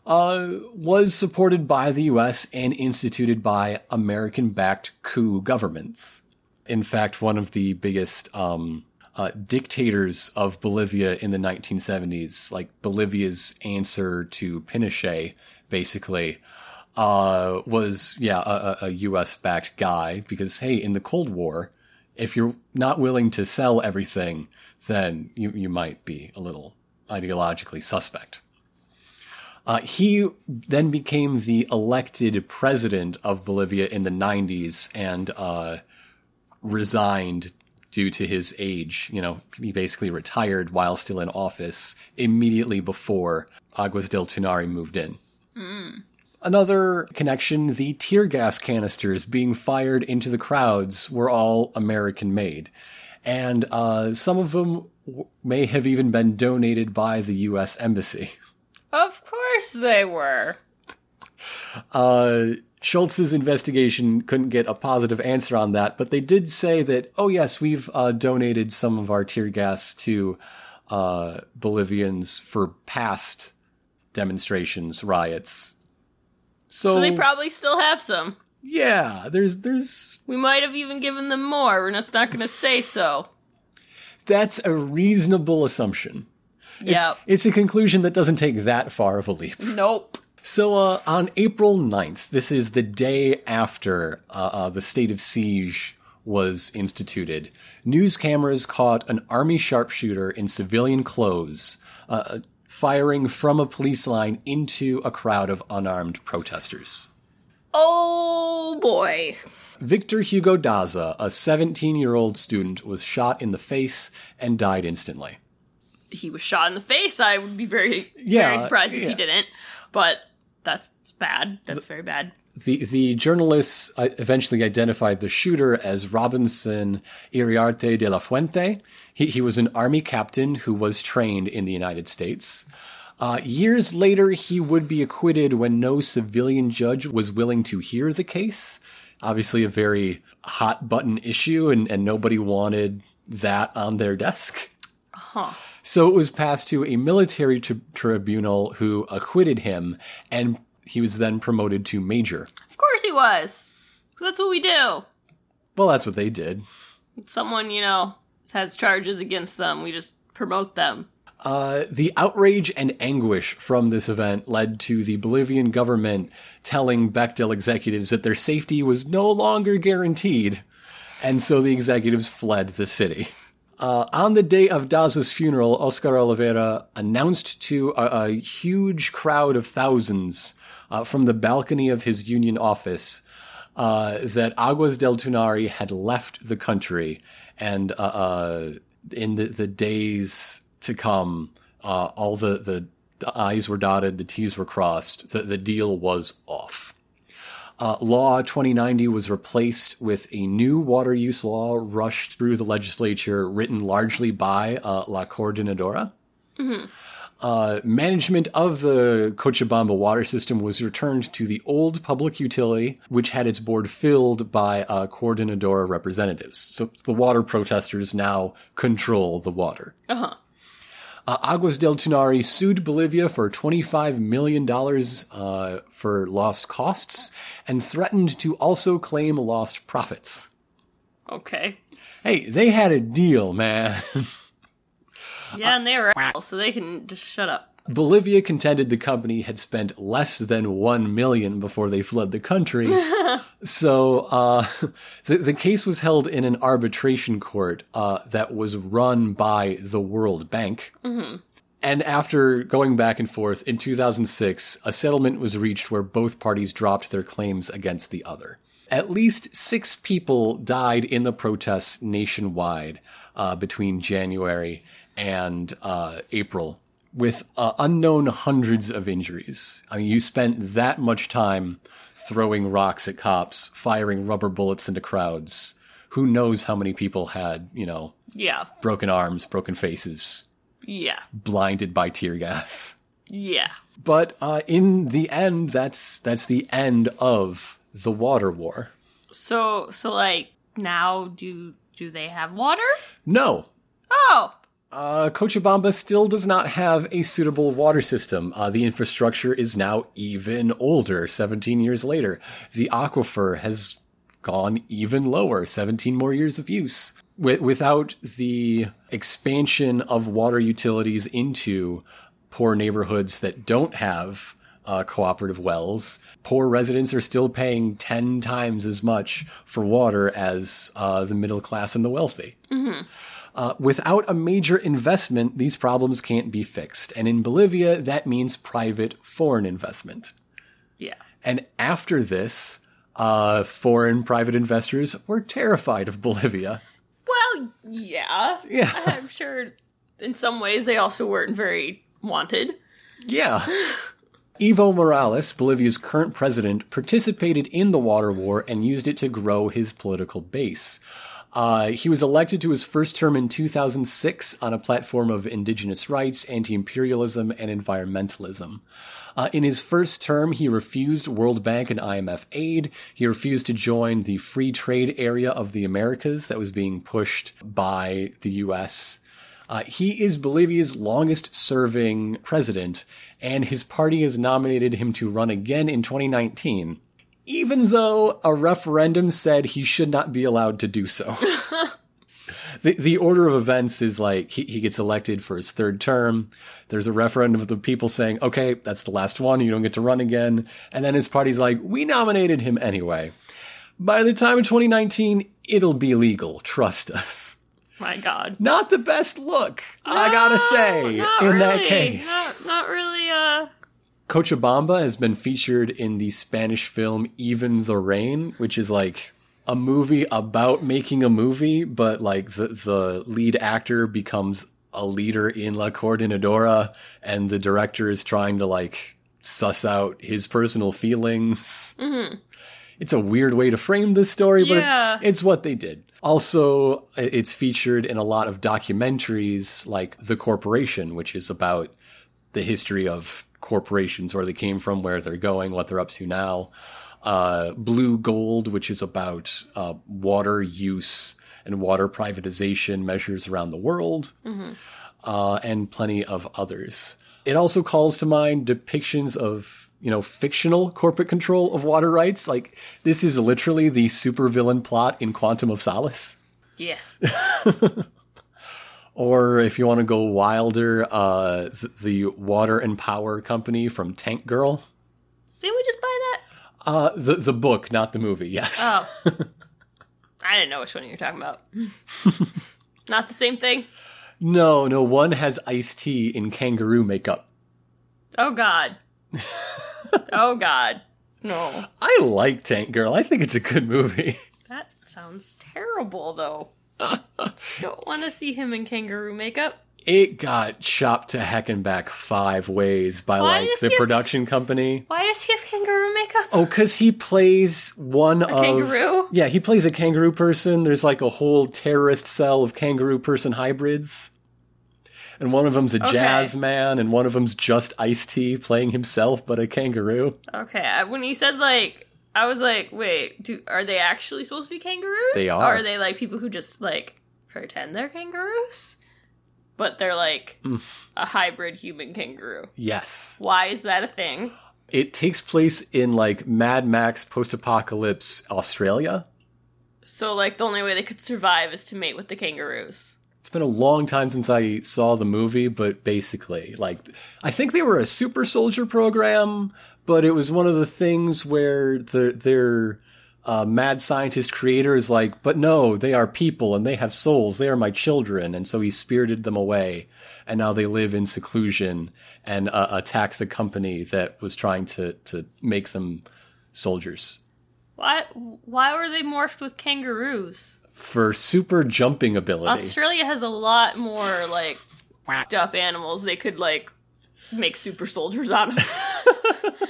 Speaker 1: uh, was supported by the U.S. and instituted by American-backed coup governments. In fact, one of the biggest um, uh, dictators of Bolivia in the 1970s, like Bolivia's answer to Pinochet, basically, uh, was, yeah, a, a US backed guy. Because, hey, in the Cold War, if you're not willing to sell everything, then you, you might be a little ideologically suspect. Uh, he then became the elected president of Bolivia in the 90s and uh, resigned due to his age. You know, he basically retired while still in office immediately before Aguas del Tunari moved in. Another connection the tear gas canisters being fired into the crowds were all American made. And uh, some of them w- may have even been donated by the U.S. Embassy.
Speaker 2: Of course they were.
Speaker 1: Uh, Shultz's investigation couldn't get a positive answer on that, but they did say that, oh yes, we've uh, donated some of our tear gas to uh, Bolivians for past demonstrations, riots. So,
Speaker 2: So they probably still have some.
Speaker 1: yeah, there's there's
Speaker 2: We might have even given them more. We're just not going to say so.
Speaker 1: that's a reasonable assumption.
Speaker 2: Yep.
Speaker 1: It's a conclusion that doesn't take that far of a leap.
Speaker 2: Nope.
Speaker 1: So uh, on April 9th, this is the day after uh, uh, the state of siege was instituted, news cameras caught an army sharpshooter in civilian clothes uh, firing from a police line into a crowd of unarmed protesters.
Speaker 2: Oh boy.
Speaker 1: Victor Hugo Daza, a 17 year old student, was shot in the face and died instantly.
Speaker 2: He was shot in the face. I would be very,
Speaker 1: Yeah,
Speaker 2: very surprised if
Speaker 1: yeah.
Speaker 2: he didn't. But that's bad. That's very bad.
Speaker 1: The, the journalists uh, eventually identified the shooter as Robinson Iriarte de la Fuente. He, he was an army captain who was trained in the United States. Uh, years later, he would be acquitted when no civilian judge was willing to hear the case. Obviously, a very hot button issue, and, and nobody wanted that on their desk.
Speaker 2: Huh.
Speaker 1: So it was passed to a military tri- tribunal who acquitted him, and he was then promoted to major.
Speaker 2: Of course he was. That's what we do.
Speaker 1: Well, that's what they did.
Speaker 2: Someone, you know, has charges against them. We just promote them.
Speaker 1: Uh, the outrage and anguish from this event led to the Bolivian government telling Bechtel executives that their safety was no longer guaranteed, and so the executives fled the city. Uh, on the day of Daza's funeral, Oscar Olivera announced to a, a huge crowd of thousands uh, from the balcony of his union office uh, that Aguas del Tunari had left the country, and uh, uh, in the, the days to come, uh, all the, the, the I's were dotted, the T's were crossed, the, the deal was off. Uh, law 2090 was replaced with a new water use law rushed through the legislature, written largely by uh, La Coordinadora. Uh, management of the Cochabamba water system was returned to the old public utility, which had its board filled by uh, Coordinadora representatives. So the water protesters now control the water.
Speaker 2: Uh huh.
Speaker 1: Uh, Aguas del Tunari sued Bolivia for $25 million uh, for lost costs and threatened to also claim lost profits.
Speaker 2: Okay.
Speaker 1: Hey, they had a deal, man.
Speaker 2: Yeah, and they were assholes, so they can just shut up.
Speaker 1: Bolivia contended the company had spent less than 1 million before they fled the country. so uh, the, the case was held in an arbitration court uh, that was run by the World Bank. And after going back and forth in 2006, a settlement was reached where both parties dropped their claims against the other. At least six people died in the protests nationwide uh, between January and uh, April, with uh, unknown hundreds of injuries. I mean, you spent that much time throwing rocks at cops, firing rubber bullets into crowds. Who knows how many people had, you know,
Speaker 2: Yeah.
Speaker 1: broken arms, broken faces,
Speaker 2: Yeah.
Speaker 1: blinded by tear gas.
Speaker 2: Yeah.
Speaker 1: But uh, in the end, that's that's the end of the water war.
Speaker 2: So, so like now, do do they have water?
Speaker 1: No,
Speaker 2: Oh,
Speaker 1: uh, Cochabamba still does not have a suitable water system. Uh, the infrastructure is now even older, 17 years later. The aquifer has gone even lower, 17 more years of use. Wi- without the expansion of water utilities into poor neighborhoods that don't have uh, cooperative wells, poor residents are still paying 10 times as much for water as uh, the middle class and the wealthy. Uh, without a major investment, these problems can't be fixed. And in Bolivia, that means private foreign investment.
Speaker 2: yeah.
Speaker 1: And after this, uh, foreign private investors were terrified of Bolivia.
Speaker 2: Well, yeah.
Speaker 1: Yeah.
Speaker 2: I'm sure in some ways they also weren't very wanted.
Speaker 1: Yeah. Evo Morales, Bolivia's current president, participated in the water war and used it to grow his political base. Uh, he was elected to his first term in 2006 on a platform of indigenous rights, anti-imperialism, and environmentalism. Uh, in his first term, he refused World Bank and IMF aid. He refused to join the free trade area of the Americas that was being pushed by the U.S. Uh, he is Bolivia's longest serving president, and his party has nominated him to run again in 2019, even though a referendum said he should not be allowed to do so. the, the order of events is like he, he gets elected for his third term. There's a referendum of the people saying, okay, that's the last one. You don't get to run again. And then his party's like, we nominated him anyway. By the time of 2019, it'll be legal. Trust us
Speaker 2: My God.
Speaker 1: not the best look, I gotta say, in that case.
Speaker 2: Not, not really, uh.
Speaker 1: Cochabamba has been featured in the Spanish film Even the Rain, which is like a movie about making a movie, but like the the lead actor becomes a leader in La Coordinadora, and the director is trying to like suss out his personal feelings.
Speaker 2: Mm-hmm.
Speaker 1: It's a weird way to frame this story, but
Speaker 2: Yeah.
Speaker 1: it- it's what they did. Also, it's featured in a lot of documentaries like The Corporation, which is about the history of corporations, where they came from, where they're going, what they're up to now. Uh, Blue Gold, which is about uh, water use and water privatization measures around the world, uh, and plenty of others. It also calls to mind depictions of you know fictional corporate control of water rights. Like this is literally the supervillain plot in Quantum of Solace.
Speaker 2: Yeah.
Speaker 1: Or if you want to go wilder, uh, th- the Water and Power Company from Tank Girl.
Speaker 2: Didn't we just buy that?
Speaker 1: Uh, the the book, not the movie. Yes.
Speaker 2: Oh. I didn't know which one you were talking about. Not the same thing?
Speaker 1: No, no. One has Ice T in kangaroo makeup.
Speaker 2: Oh god. oh god. No.
Speaker 1: I like Tank Girl. I think it's a good movie.
Speaker 2: That sounds terrible though. Don't want to see him in kangaroo makeup.
Speaker 1: It got chopped to heck and back five ways by
Speaker 2: Why
Speaker 1: like
Speaker 2: does
Speaker 1: the
Speaker 2: he have-
Speaker 1: production company.
Speaker 2: Why does he have kangaroo makeup?
Speaker 1: Oh, because he plays one of
Speaker 2: kangaroo?
Speaker 1: Yeah, he plays a kangaroo person. There's like a whole terrorist cell of kangaroo person hybrids, and one of them's a
Speaker 2: Okay.
Speaker 1: jazz man, and one of them's just Ice T playing himself, but a kangaroo.
Speaker 2: Okay, I, when you said like, I was like, wait, do are they actually supposed to be kangaroos?
Speaker 1: They are.
Speaker 2: Or are they like people who just like pretend they're kangaroos, but they're like
Speaker 1: Mm.
Speaker 2: a hybrid human kangaroo?
Speaker 1: Yes,
Speaker 2: Why is that a thing?
Speaker 1: it takes place in like Mad Max post-apocalypse Australia.
Speaker 2: So like the only way they could survive is to mate with the kangaroos.
Speaker 1: It's been a long time since I saw the movie, but basically, like, I think they were a super soldier program, but it was one of the things where the, their uh, mad scientist creator is like, but no, they are people and they have souls. They are my children. And so he spirited them away. And now they live in seclusion and uh, attack the company that was trying to, to make them soldiers.
Speaker 2: Why? Why were they morphed with kangaroos?
Speaker 1: For super jumping ability.
Speaker 2: Australia has a lot more like whacked up animals they could like make super soldiers out of. Them.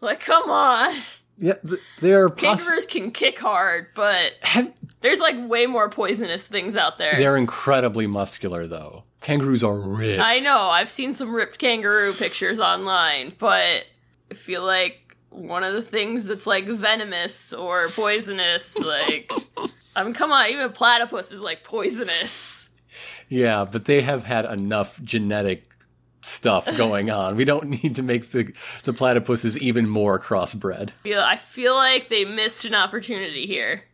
Speaker 2: Like, come on.
Speaker 1: yeah, th- they're poss-
Speaker 2: Kangaroos can kick hard, but
Speaker 1: have,
Speaker 2: there's like way more poisonous things out there.
Speaker 1: They're incredibly muscular, though. Kangaroos are ripped.
Speaker 2: I know, I've seen some ripped kangaroo pictures online, but I feel like one of the things that's like venomous or poisonous, like I mean come on, even platypus is like poisonous.
Speaker 1: Yeah, but they have had enough genetic stuff going on. We don't need to make the the platypuses even more crossbred.
Speaker 2: Feel I feel like they missed an opportunity here.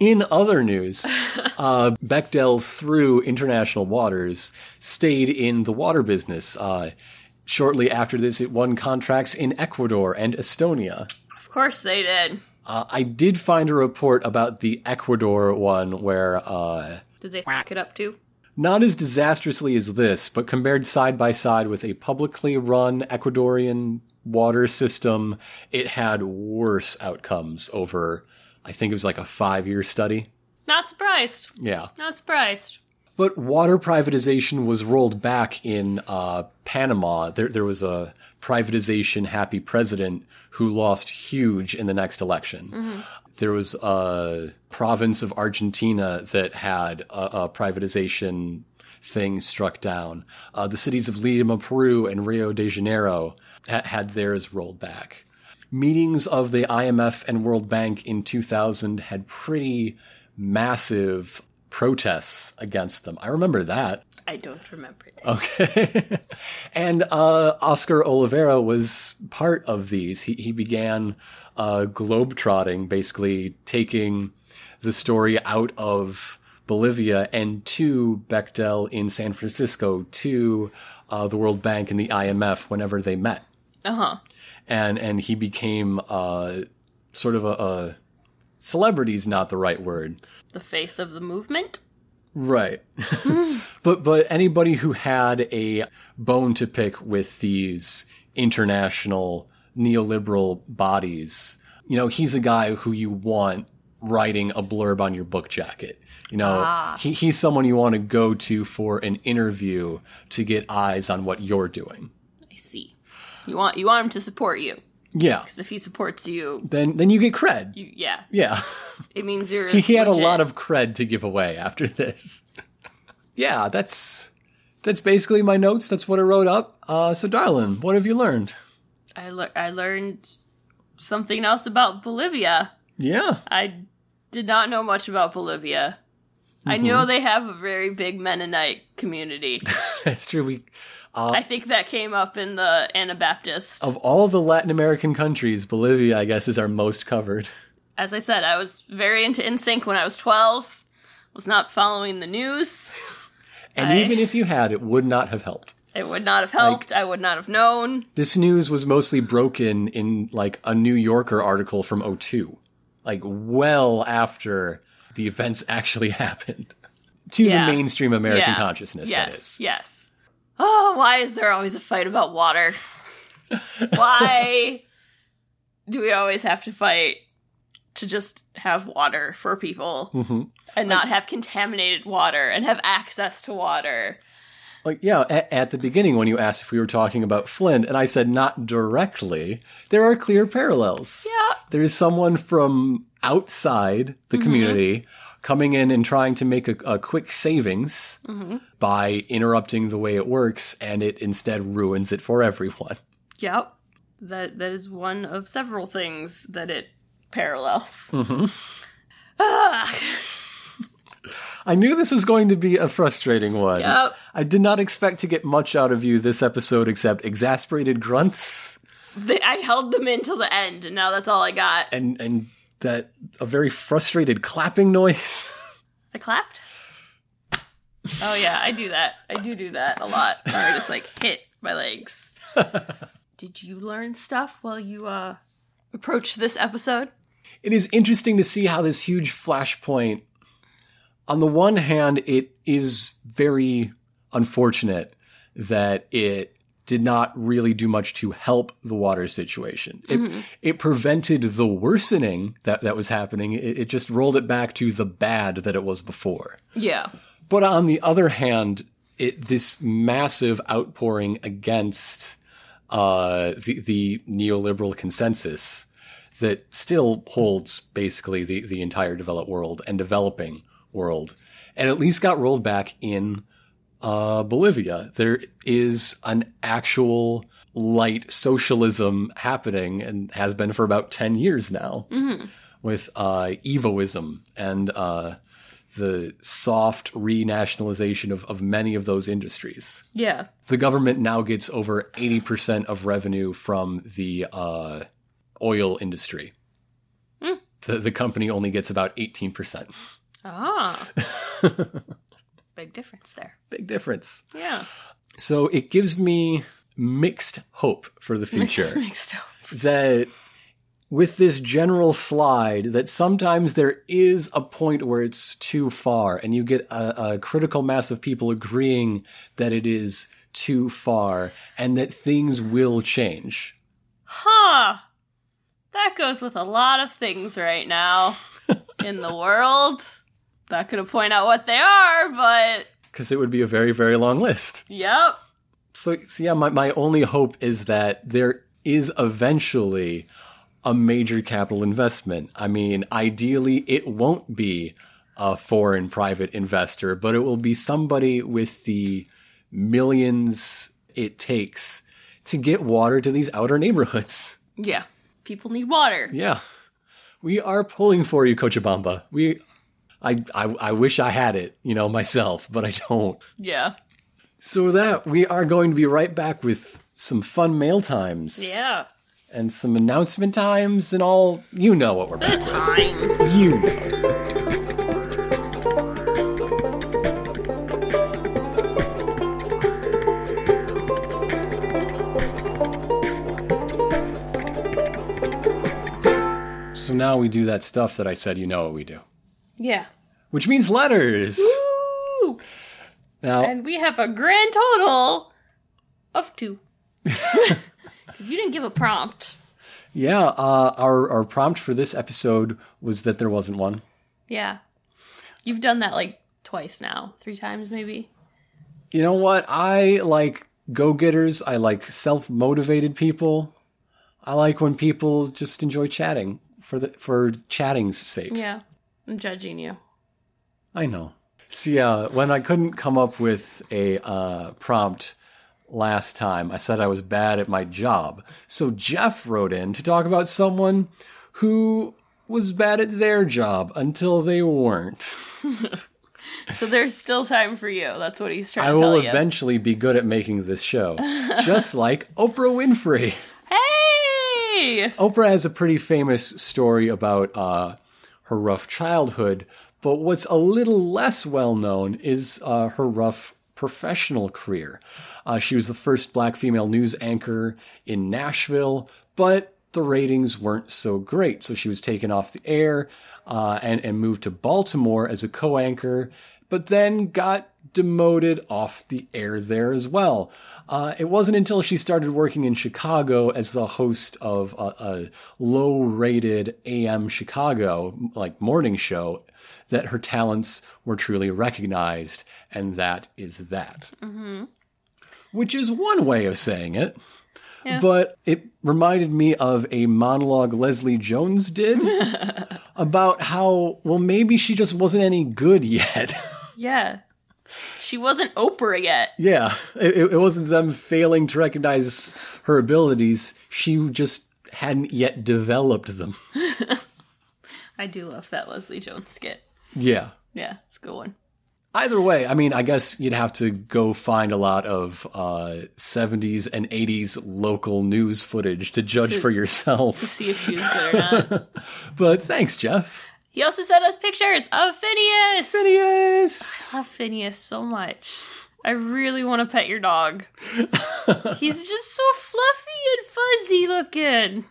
Speaker 1: In other news, uh, Bechtel, through international waters, stayed in the water business. Uh, shortly after this, it won contracts in Ecuador and Estonia.
Speaker 2: Of course they did.
Speaker 1: Uh, I did find a report about the Ecuador one where uh,
Speaker 2: Did they fuck it up too?
Speaker 1: Not as disastrously as this, but compared side by side with a publicly run Ecuadorian water system, it had worse outcomes over, I think it was like a five year study.
Speaker 2: Not surprised.
Speaker 1: Yeah.
Speaker 2: Not surprised.
Speaker 1: But water privatization was rolled back in uh, Panama. There, there was a privatization happy president who lost huge in the next election. There was a province of Argentina that had a, a privatization thing struck down. Uh, the cities of Lima, Peru, and Rio de Janeiro ha- had theirs rolled back. Meetings of the IMF and World Bank in 2000 had pretty massive protests against them. I remember that.
Speaker 2: I don't remember this.
Speaker 1: Okay. and uh, Oscar Olivera was part of these. He, he began uh, globetrotting, basically taking the story out of Bolivia and to Bechtel in San Francisco, to uh, the World Bank and the IMF whenever they met.
Speaker 2: Uh huh.
Speaker 1: And, and he became uh, sort of a, a celebrity's not the right word.
Speaker 2: The face of the movement.
Speaker 1: Right. but but anybody who had a bone to pick with these international neoliberal bodies, you know, he's a guy who you want writing a blurb on your book jacket. You know,
Speaker 2: Ah.
Speaker 1: he, he's someone you want to go to for an interview to get eyes on what you're doing.
Speaker 2: I see. You want you want him to support you
Speaker 1: Yeah.
Speaker 2: because if he supports you,
Speaker 1: Then then you get cred.
Speaker 2: you yeah,
Speaker 1: Yeah.
Speaker 2: it means you're.
Speaker 1: he, he had a lot of cred to give away after this. yeah, that's that's basically my notes. That's what I wrote up. Uh, so, darling, what have you learned?
Speaker 2: I lear- I learned something else about Bolivia.
Speaker 1: Yeah.
Speaker 2: I did not know much about Bolivia. I
Speaker 1: Mm-hmm.
Speaker 2: know they have a very big Mennonite community.
Speaker 1: That's true. We Uh,
Speaker 2: I think that came up in the Anabaptist.
Speaker 1: of all the Latin American countries, Bolivia, I guess, is our most covered.
Speaker 2: As I said, I was very into NSYNC when I was 12. Was not following the news.
Speaker 1: And
Speaker 2: I-
Speaker 1: even if you had, it would not have helped.
Speaker 2: It would not have helped. I would not have known.
Speaker 1: This news was mostly broken in like a New Yorker article from 02, like well after the events actually happened to
Speaker 2: Yeah.
Speaker 1: the mainstream American
Speaker 2: Yeah.
Speaker 1: consciousness.
Speaker 2: Yes,
Speaker 1: is.
Speaker 2: yes. Oh, why is there always a fight about water? why do we always have to fight to just have water for people
Speaker 1: Mhm.
Speaker 2: and not have contaminated water and have access to water?
Speaker 1: Like, yeah, at, at the beginning when you asked if we were talking about Flint, and I said not directly, there are clear parallels.
Speaker 2: Yeah.
Speaker 1: There's someone from outside the community coming in and trying to make a, a quick savings by interrupting the way it works, and it instead ruins it for everyone.
Speaker 2: Yep. That that is one of several things that it parallels.
Speaker 1: Mm-hmm.
Speaker 2: Ah,
Speaker 1: I knew this was going to be a frustrating one.
Speaker 2: yep.
Speaker 1: I did not expect to get much out of you this episode except exasperated grunts
Speaker 2: They, I held them in till the end, and now that's all I got.
Speaker 1: and and that a very frustrated clapping noise.
Speaker 2: I clapped. Oh yeah, I do that. I do do that a lot. Or I just like hit my legs. Did you learn stuff while you uh approached this episode?
Speaker 1: it is interesting to see how this huge flashpoint on the one hand it is very unfortunate that it did not really do much to help the water situation. It, it prevented the worsening that, that was happening. It, it just rolled it back to the bad that it was before.
Speaker 2: Yeah.
Speaker 1: but on the other hand, it, this massive outpouring against uh, the, the neoliberal consensus that still holds basically the, the entire developed world and developing world, and at least got rolled back in uh, Bolivia. There is an actual light socialism happening and has been for about 10 years now with uh, evoism and uh, the soft renationalization of, of many of those industries.
Speaker 2: Yeah.
Speaker 1: The government now gets over 80% of revenue from the uh, oil industry. The, the company only gets about 18%.
Speaker 2: Ah. Big difference there.
Speaker 1: Big difference.
Speaker 2: Yeah.
Speaker 1: So it gives me mixed hope for the future.
Speaker 2: Mixed, mixed up.
Speaker 1: that with this general slide that sometimes there is a point where it's too far and you get a, a critical mass of people agreeing that it is too far and that things will change
Speaker 2: Huh. That goes with a lot of things right now in the world. Not gonna point out what they are, but
Speaker 1: because it would be a very very long list
Speaker 2: yep.
Speaker 1: so, so yeah my, my only hope is that there is eventually a major capital investment i mean ideally it won't be a foreign private investor but it will be somebody with the millions it takes to get water to these outer neighborhoods
Speaker 2: Yeah. People need water.
Speaker 1: yeah we are pulling for you cochabamba we I, I i wish i had it you know myself but i don't
Speaker 2: Yeah.
Speaker 1: so with that we are going to be right back with some fun mail times
Speaker 2: Yeah.
Speaker 1: and some announcement times and all you know what we're back with.
Speaker 2: Times.
Speaker 1: you know so now we do that stuff that i said you know what we do
Speaker 2: Yeah.
Speaker 1: which means letters
Speaker 2: Woo!
Speaker 1: now
Speaker 2: And we have a grand total of two. Because you didn't give a prompt.
Speaker 1: Yeah, uh, our our prompt for this episode was that there wasn't one.
Speaker 2: Yeah. You've done that like twice now, three times maybe.
Speaker 1: You know what? I like go getters. I like self motivated people. I like when people just enjoy chatting for the for chatting's sake.
Speaker 2: Yeah. I'm judging you.
Speaker 1: I know. See, uh, when I couldn't come up with a uh, prompt last time, I said I was bad at my job. So Jeff wrote in to talk about someone who was bad at their job until they weren't.
Speaker 2: So there's still time for you. That's what he's trying
Speaker 1: I
Speaker 2: to tell
Speaker 1: will eventually be good at making this show, just like Oprah Winfrey.
Speaker 2: hey!
Speaker 1: Oprah has a pretty famous story about uh, her rough childhood, but what's a little less well known is uh, her rough professional career. Uh, she was the first black female news anchor in Nashville, but the ratings weren't so great, so she was taken off the air uh, and, and moved to Baltimore as a co anchor, but then got demoted off the air there as well. Uh, it wasn't until she started working in Chicago as the host of a, a low rated AM Chicago, like morning show, that her talents were truly recognized. And that is that. Which is one way of saying it.
Speaker 2: Yeah.
Speaker 1: But it reminded me of a monologue Leslie Jones did about how, well, maybe she just wasn't any good yet.
Speaker 2: Yeah. She wasn't Oprah yet.
Speaker 1: Yeah, it, it wasn't them failing to recognize her abilities. She just hadn't yet developed them.
Speaker 2: I do love that Leslie Jones skit.
Speaker 1: Yeah.
Speaker 2: Yeah, it's a good one.
Speaker 1: Either way, I mean, I guess you'd have to go find a lot of uh, 70s and 80s local news footage to judge
Speaker 2: To-
Speaker 1: for yourself.
Speaker 2: To see if she was good or not.
Speaker 1: but thanks, Jeff.
Speaker 2: He also sent us pictures of Phineas.
Speaker 1: Phineas!
Speaker 2: I love Phineas so much. I really want to pet your dog. He's just so fluffy and fuzzy looking.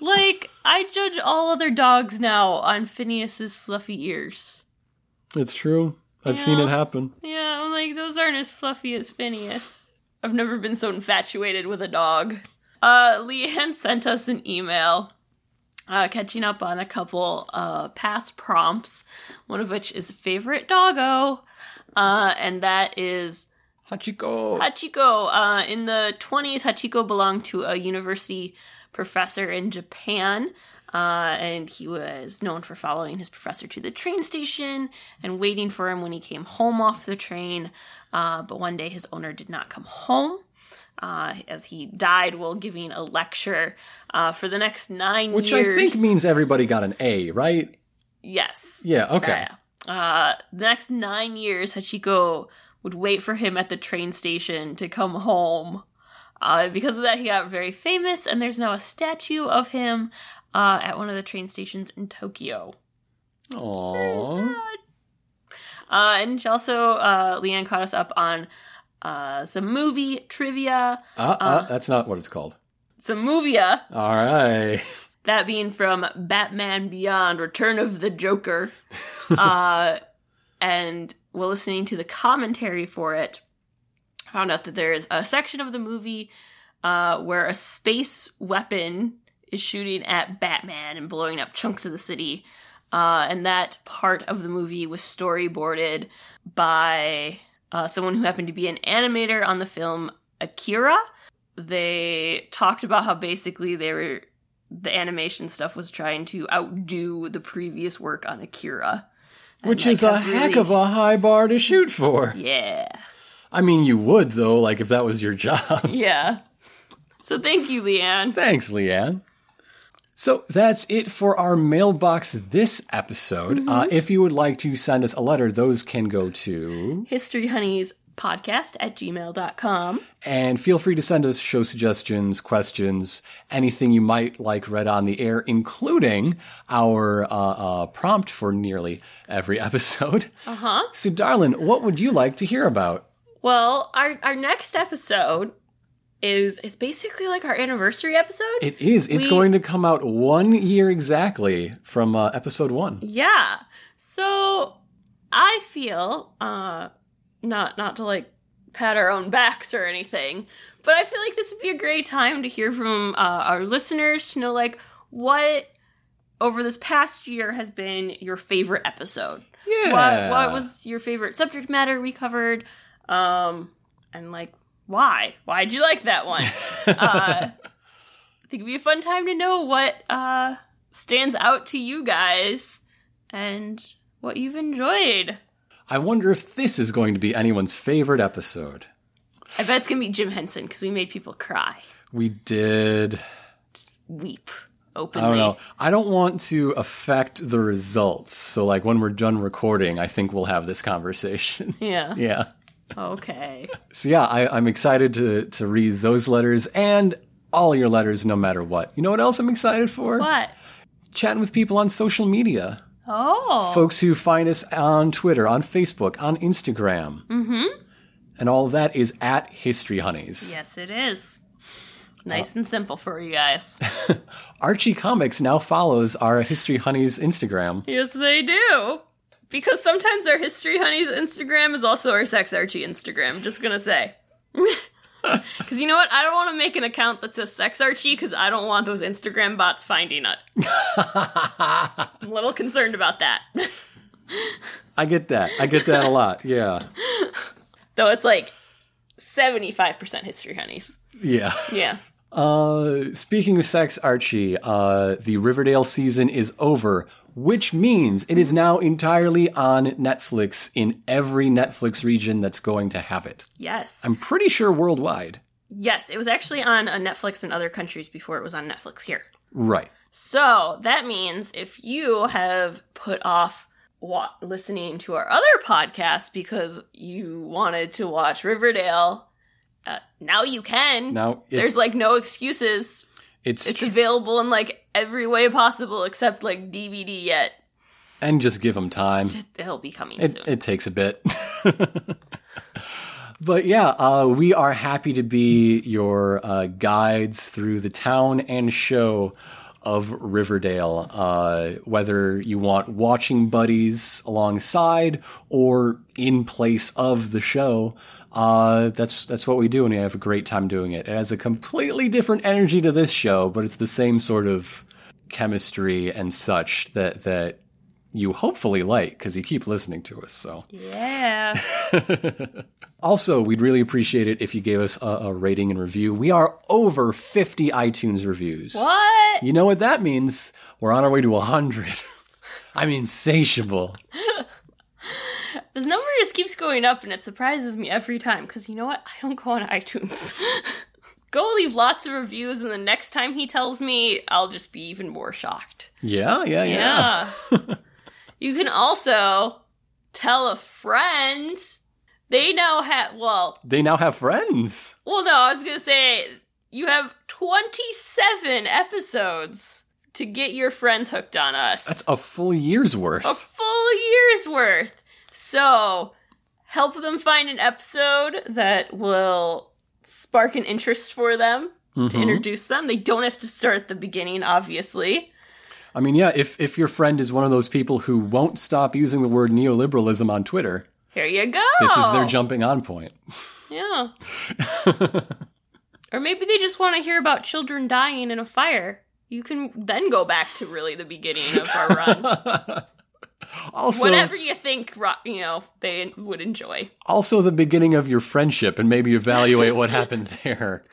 Speaker 2: Like, I judge all other dogs now on Phineas's fluffy ears.
Speaker 1: It's true. I've seen it happen.
Speaker 2: Yeah, I'm like, those aren't as fluffy as Phineas. I've never been so infatuated with a dog. Uh, Leanne sent us an email uh, catching up on a couple uh, past prompts, one of which is favorite doggo, uh, and that is
Speaker 1: Hachiko!
Speaker 2: Hachiko. Uh, in the 20s, Hachiko belonged to a university professor in Japan. Uh, and he was known for following his professor to the train station and waiting for him when he came home off the train. Uh, but one day his owner did not come home. Uh, as he died while giving a lecture uh, for the next nine
Speaker 1: Which
Speaker 2: years.
Speaker 1: Which I think means everybody got an A, right?
Speaker 2: yes.
Speaker 1: Yeah, okay.
Speaker 2: Uh, the next nine years, Hachiko would wait for him at the train station to come home. Uh, because of that, he got very famous, and there's now a statue of him uh, at one of the train stations in Tokyo.
Speaker 1: Aww.
Speaker 2: Uh, and she also, uh, Leanne caught us up on uh, some movie trivia,
Speaker 1: Uh, uh, that's not what it's called.
Speaker 2: some movia,
Speaker 1: All right.
Speaker 2: that being from Batman Beyond Return of the Joker. uh, and while listening to the commentary for it, found out that there is a section of the movie uh, where a space weapon is shooting at Batman and blowing up chunks of the city. Uh, and that part of the movie was storyboarded by uh, someone who happened to be an animator on the film Akira. They talked about how basically they were the animation stuff was trying to outdo the previous work on Akira. And,
Speaker 1: Which is a heck
Speaker 2: really-
Speaker 1: of a high bar to shoot for.
Speaker 2: yeah.
Speaker 1: I mean, you would, though, like if that was your job.
Speaker 2: Yeah. So thank you, Leanne.
Speaker 1: Thanks, Leanne. So that's it for our mailbox this episode.
Speaker 2: Mm-hmm.
Speaker 1: Uh, if you would like to send us a letter, those can go to.
Speaker 2: History Honeys podcast at gmail.com.
Speaker 1: And feel free to send us show suggestions, questions, anything you might like read on the air, including our uh, uh, prompt for nearly every episode.
Speaker 2: Uh huh.
Speaker 1: So, darling, what would you like to hear about?
Speaker 2: Well, our, our next episode is is basically like our anniversary episode.
Speaker 1: It is. It's
Speaker 2: We-
Speaker 1: going to come out one year exactly from uh, episode one.
Speaker 2: Yeah. So I feel uh not not to like pat our own backs or anything, but I feel like this would be a great time to hear from uh, our listeners to know like what over this past year has been your favorite episode.
Speaker 1: Yeah.
Speaker 2: What, what was your favorite subject matter we covered? Um, and like why? Why'd you like that one? uh, I think it'd be a fun time to know what uh, stands out to you guys and what you've enjoyed.
Speaker 1: I wonder if this is going to be anyone's favorite episode.
Speaker 2: I bet it's gonna be Jim Henson because we made people cry,
Speaker 1: We did.
Speaker 2: Just weep
Speaker 1: I don't know. I don't want to affect the results. So, like, when we're done recording, I think we'll have this conversation.
Speaker 2: Yeah.
Speaker 1: yeah.
Speaker 2: Okay.
Speaker 1: So, yeah, I, I'm excited to, to read those letters and all your letters, no matter what. You know what else I'm excited for?
Speaker 2: What?
Speaker 1: Chatting with people on social media.
Speaker 2: Oh.
Speaker 1: Folks who find us on Twitter, on Facebook, on Instagram. Mm-hmm. And all of that is at History Honeys.
Speaker 2: yes, it is. Nice and simple for you guys.
Speaker 1: Archie Comics now follows our History Honeys Instagram.
Speaker 2: yes, they do. Because sometimes our History Honeys Instagram is also our Sex Archie Instagram. Just gonna say. Because you know what? I don't want to make an account that says Sex Archie because I don't want those Instagram bots finding it. I'm a little concerned about that.
Speaker 1: I get that. I get that a lot. Yeah.
Speaker 2: Though it's like 75% History Honeys.
Speaker 1: Yeah.
Speaker 2: Yeah.
Speaker 1: Uh, speaking of sex, Archie, uh, the Riverdale season is over, which means it is now entirely on Netflix in every Netflix region that's going to have it.
Speaker 2: Yes.
Speaker 1: I'm pretty sure worldwide.
Speaker 2: yes, it was actually on a Netflix in other countries before it was on Netflix here.
Speaker 1: Right.
Speaker 2: So that means if you have put off wa- listening to our other podcast because you wanted to watch Riverdale, uh, now you can.
Speaker 1: Now it,
Speaker 2: There's like no excuses.
Speaker 1: It's,
Speaker 2: It's
Speaker 1: tr-
Speaker 2: available in like every way possible except like DVD yet.
Speaker 1: and just give them time.
Speaker 2: It'll be coming
Speaker 1: It,
Speaker 2: soon.
Speaker 1: it takes a bit. but yeah, uh, we are happy to be your uh, guides through the town and show of Riverdale. Uh, whether you want watching buddies alongside or in place of the show, uh, that's that's what we do, and we have a great time doing it. It has a completely different energy to this show, but it's the same sort of chemistry and such that that you hopefully like because you keep listening to us. So,
Speaker 2: yeah.
Speaker 1: also, we'd really appreciate it if you gave us a, a rating and review. We are over 50 iTunes reviews.
Speaker 2: what?
Speaker 1: You know what that means? We're on our way to 100. I'm insatiable.
Speaker 2: This number just keeps going up and it surprises me every time because you know what? I don't go on iTunes. go leave lots of reviews and the next time he tells me, I'll just be even more shocked.
Speaker 1: Yeah, yeah, yeah.
Speaker 2: Yeah. you can also tell a friend. They now have, well,
Speaker 1: They now have friends.
Speaker 2: well, no, I was going to say you have 27 episodes to get your friends hooked on us.
Speaker 1: That's a full year's worth.
Speaker 2: a full year's worth. So help them find an episode that will spark an interest for them to
Speaker 1: Mhm.
Speaker 2: introduce them. They don't have to start at the beginning, obviously.
Speaker 1: I mean, yeah, if, if your friend is one of those people who won't stop using the word neoliberalism on Twitter,
Speaker 2: Here you go.
Speaker 1: this is their jumping on point.
Speaker 2: Yeah. or maybe they just want to hear about children dying in a fire. You can then go back to really the beginning of our run.
Speaker 1: also,
Speaker 2: Whatever you think, you know, they would enjoy.
Speaker 1: also the beginning of your friendship and maybe evaluate what happened there.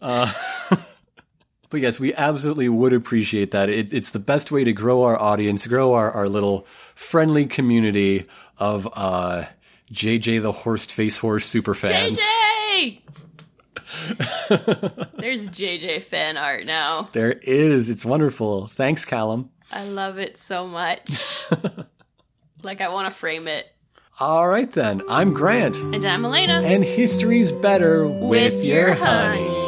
Speaker 1: Uh, but yes, we absolutely would appreciate that. It, it's the best way to grow our audience, grow our, our little friendly community of uh, JJ the Horst Face Horse super fans.
Speaker 2: JJ! There's JJ fan art now.
Speaker 1: There is. It's wonderful. Thanks, Callum.
Speaker 2: I love it so much. Like, I want to frame it.
Speaker 1: All right, then. I'm Grant,
Speaker 2: And I'm Elena.
Speaker 1: and history's better with,
Speaker 2: With your
Speaker 1: honey.
Speaker 2: honey.